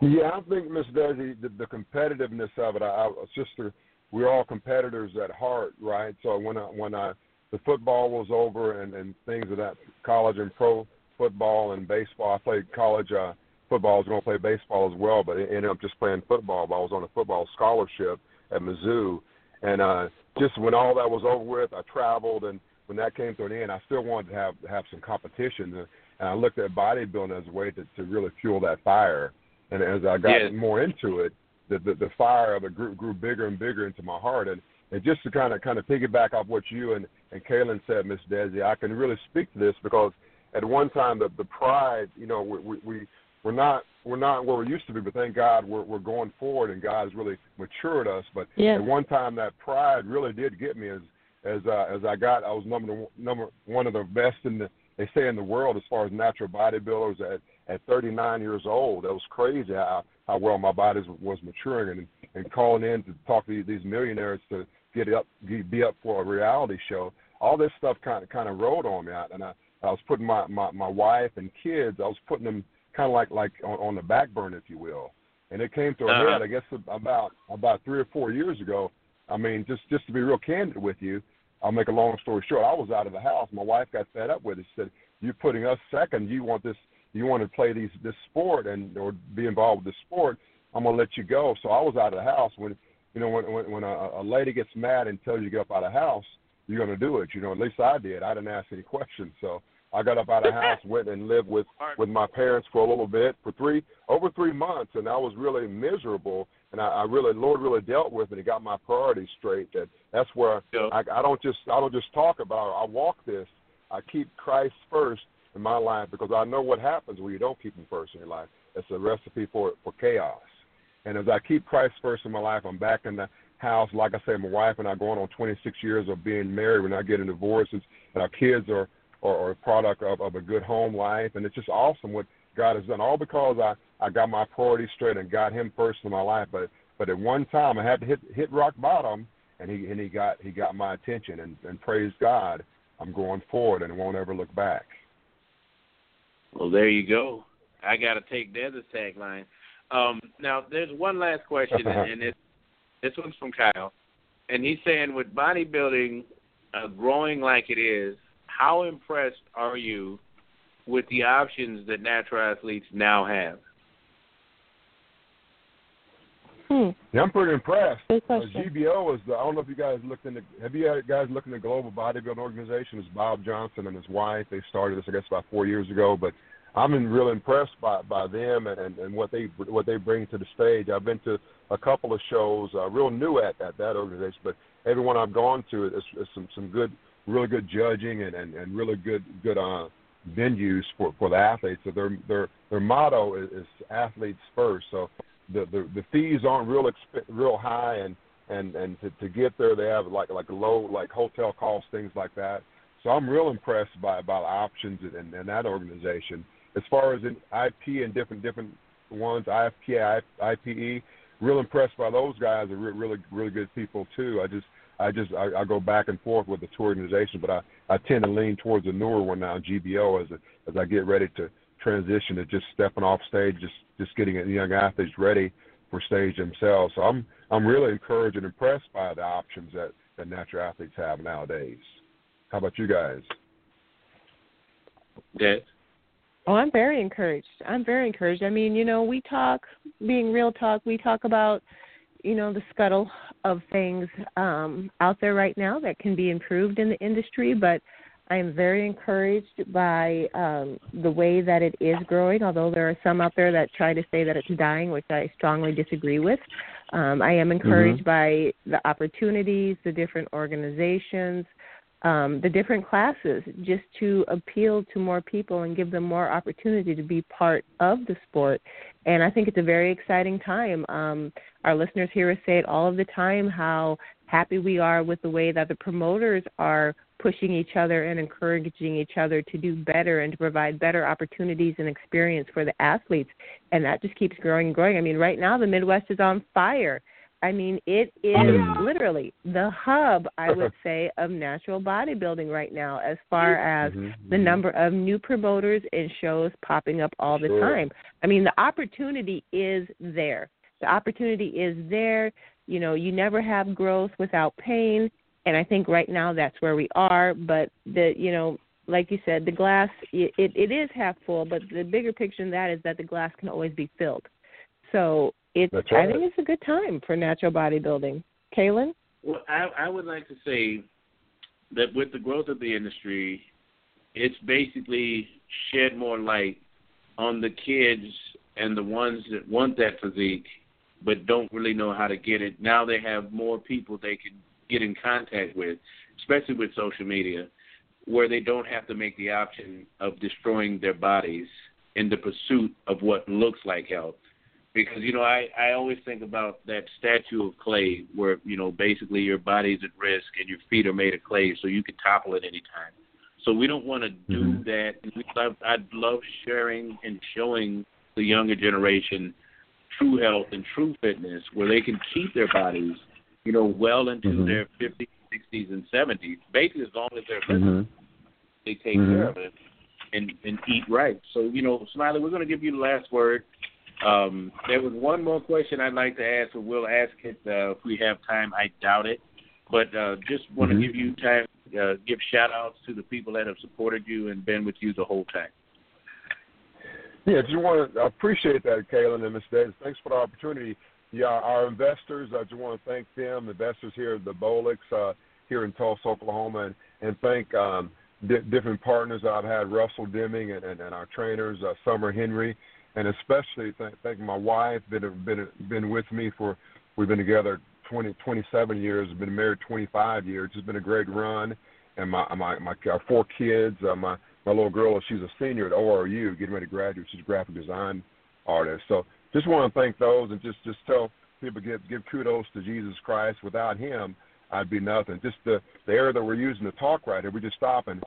Yeah, I think Miss Desi, the, the competitiveness of it. I, I sister we're all competitors at heart, right? So when I, when I the football was over and and things of that college and pro football and baseball, I played college uh, football. I was going to play baseball as well, but I ended up just playing football. But I was on a football scholarship at Mizzou, and uh, just when all that was over with, I traveled, and when that came to an end, I still wanted to have have some competition, and, and I looked at bodybuilding as a way to to really fuel that fire. And as I got Yeah. more into it, the, the the fire of it grew grew bigger and bigger into my heart, and and just to kind of kind of piggyback off what you and and Kaelin said, Miss Desi, I can really speak to this because at one time the the pride, you know, we we, we we're not we're not where we used to be, but thank God we're we're going forward, and God has really matured us. But Yeah. at one time that pride really did get me as as uh, as I got I was number number one of the best in the they say in the world as far as natural bodybuilders at at 39 years old. That was crazy how how well my body was maturing and and calling in to talk to these, these millionaires to get up be up for a reality show. All this stuff kind of kind of rolled on me, and I I was putting my my my wife and kids. I was putting them kind of like like on, on the back burner, if you will. And it came to a Uh-huh. head, I guess, about about three or four years ago. I mean, just just to be real candid with you, I'll make a long story short. I was out of the house. My wife got fed up with it. She said, "You're putting us second. You want this? You want to play these this sport and or be involved with this sport? I'm gonna let you go." So I was out of the house. When you know when when, when a, a lady gets mad and tells you to get up out of the house, you're gonna do it. You know, at least I did. I didn't ask any questions. So I got up out of house, went and lived with with my parents for a little bit for three over three months, and I was really miserable. And I, I really, Lord, really dealt with it and got my priorities straight. That that's where Yeah. I, I don't just I don't just talk about. it. I walk this. I keep Christ first in my life because I know what happens when you don't keep Him first in your life. It's a recipe for for chaos. And as I keep Christ first in my life, I'm back in the house. Like I said, my wife and I going on 26 years of being married. We're not getting divorces, and our kids are are, are a product of, of a good home life. And it's just awesome what God has done. All because I I got my priorities straight and got Him first in my life. But but at one time I had to hit hit rock bottom, and he and he got he got my attention. And and praise God, I'm going forward and won't ever look back. Well, there you go. I got to take the other tagline. Um, now, there's one last question, and, and it, this one's from Kyle, and he's saying, with bodybuilding uh, growing like it is, how impressed are you with the options that natural athletes now have? Hmm. Yeah, I'm pretty impressed. Good Uh. GBO is the. I don't know if you guys looked into. Have you guys looked into Global Bodybuilding Organization? It's Bob Johnson and his wife. They started this, I guess, about four years ago. But I'm been real impressed by by them and, and and what they what they bring to the stage. I've been to a couple of shows, uh, real new at at that organization, but everyone I've gone to is, is some some good, really good judging and and, and really good good uh venues for for the athletes. So their their their motto is, is athletes first. So the the, the fees aren't real exp- real high and and and to, to get there they have like like low like hotel costs things like that. So I'm real impressed by by the options and in that organization. As far as in IP and different different ones, IFPA, IPE, real impressed by those guys. Are re- really really good people too. I just I just I, I go back and forth with the two organizations, but I I tend to lean towards the newer one now, GBO, as a, as I get ready to transition to just stepping off stage, just just getting the young athletes ready for stage themselves. So I'm I'm really encouraged and impressed by the options that that natural athletes have nowadays. How about you guys? That Oh, I'm very encouraged. I'm very encouraged. I mean, you know, we talk, being real talk, we talk about, you know, the scuttle of things um, out there right now that can be improved in the industry, but I am very encouraged by um, the way that it is growing, although there are some out there that try to say that it's dying, which I strongly disagree with. Um, I am encouraged by the opportunities, the different organizations, um, the different classes just to appeal to more people and give them more opportunity to be part of the sport. And I think it's a very exciting time. Um, our listeners hear us say it all of the time how happy we are with the way that the promoters are pushing each other and encouraging each other to do better and to provide better opportunities and experience for the athletes. And that just keeps growing and growing. I mean, right now the Midwest is on fire. I mean, it is hmm. literally the hub, I would say, of natural bodybuilding right now, as far mm-hmm, as Mhm. the mm-hmm. number of new promoters and shows popping up all the Sure. time. I mean, the opportunity is there. The opportunity is there You know, you never have growth without pain, and I think right now that's where we are. But the you know, like you said, the glass it it is half full, but the bigger picture in that is that the glass can always be filled. So it's right. I think it's a good time for natural bodybuilding. Kaelin? Well, I, I would like to say that with the growth of the industry, it's basically shed more light on the kids and the ones that want that physique but don't really know how to get it. Now they have more people they can get in contact with, especially with social media, where they don't have to make the option of destroying their bodies in the pursuit of what looks like health because you know I I always think about that statue of clay where you know basically your body's at risk and your feet are made of clay so you can topple at any time. So we don't want to do Mhm. that. We love, I'd love sharing and showing the younger generation true health and true fitness where they can keep their bodies, you know, well into Mhm. their 50s, 60s, and 70s, basically as long as they're living Mm-hmm. they take Mhm. care of it and and eat right. So you know, Smiley, we're going to give you the last word. Um, there was one more question I'd like to ask, but we'll ask it uh, if we have time. I doubt it, but uh, just want to Mhm. give you time, uh, give shout outs to the people that have supported you and been with you the whole time. Yeah, just want to appreciate that, Kaelin and Ms. Davis. Thanks for the opportunity. Yeah, our investors, I just want to thank them, investors here at the Bolix uh, here in Tulsa, Oklahoma, and, and thank um, di- different partners I've had, Russell Deming and, and, and our trainers, uh, Summer Henry, and especially thank, thank my wife, been been been with me for we've been together 20, 27 years, been married 25 years. It's been a great run, and my my my our four kids, uh, my my little girl, she's a senior at ORU, getting ready to graduate. She's a graphic design artist. So just want to thank those and just just tell people give give kudos to Jesus Christ. Without Him, I'd be nothing. Just the the air that we're using to talk right here, we just stop and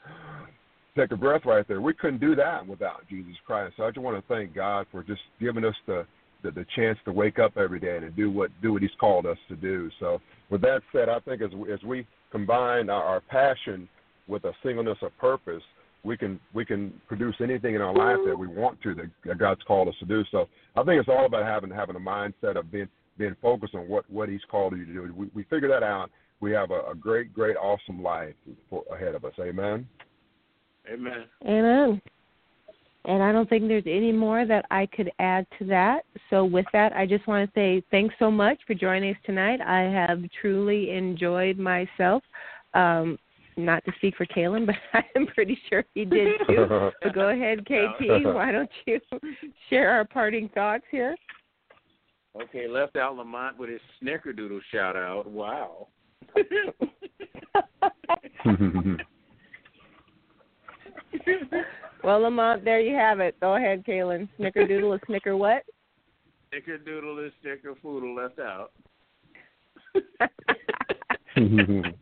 take a breath right there. We couldn't do that without Jesus Christ. So I just want to thank God for just giving us the the, the chance to wake up every day and to do what do what He's called us to do. So with that said, I think as we, as we combine our, our passion with a singleness of purpose, we can we can produce anything in our life that we want to that God's called us to do. So I think it's all about having having a mindset of being being focused on what what He's called you to do. We, we figure that out. We have a, a great, great, awesome life for, ahead of us. Amen. Amen. Amen. And I don't think there's any more that I could add to that. So, with that, I just want to say thanks so much for joining us tonight. I have truly enjoyed myself. Um, not to speak for Kaelin, but I'm pretty sure he did too. So, go ahead, KT. Why don't you share our parting thoughts here? Okay, left out Lamont with his snickerdoodle shout out. Wow. well, Lamont, there you have it. Go ahead, Kaelin. Snickerdoodle is snicker what? Snickerdoodle is snickerfoodle left out.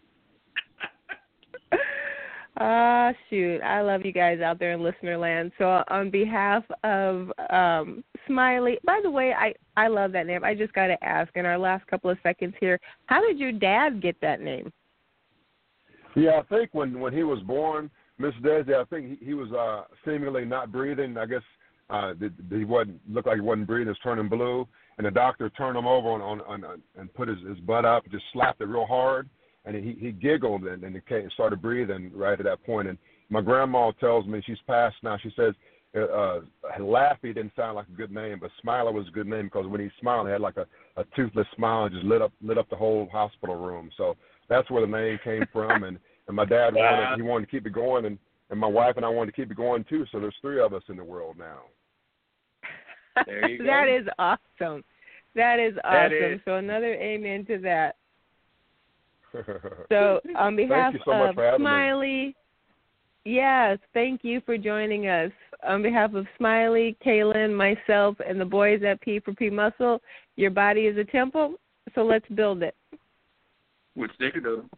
Ah, shoot. I love you guys out there in listener land. So, on behalf of um Smiley, by the way, I I love that name. I just got to ask in our last couple of seconds here, how did your dad get that name? Yeah, I think when when he was born, Miss Desi, I think he, he was uh seemingly not breathing. I guess uh the, the, he wasn't looked like he wasn't breathing. It's turning blue, and the doctor turned him over on on, on, on and put his his butt up, just slapped it real hard, and he he giggled and and he started breathing right at that point. And my grandma tells me she's passed now. She says. Uh, uh, Laffy didn't sound like a good name, but Smiler was a good name because when he smiled, he had like a, a toothless smile and just lit up lit up the whole hospital room. So that's where the name came from. And and my dad wanted he wanted to keep it going, and and my wife and I wanted to keep it going too. So there's three of us in the world now. There you go. that is awesome. That is awesome. is. So another amen to that. So on behalf so of for having me. Smiley, yes, thank you for joining us. On behalf of Smiley, Kaelin, myself, and the boys at P for P Muscle, your body is a temple, so let's build it. With snickerdoodle.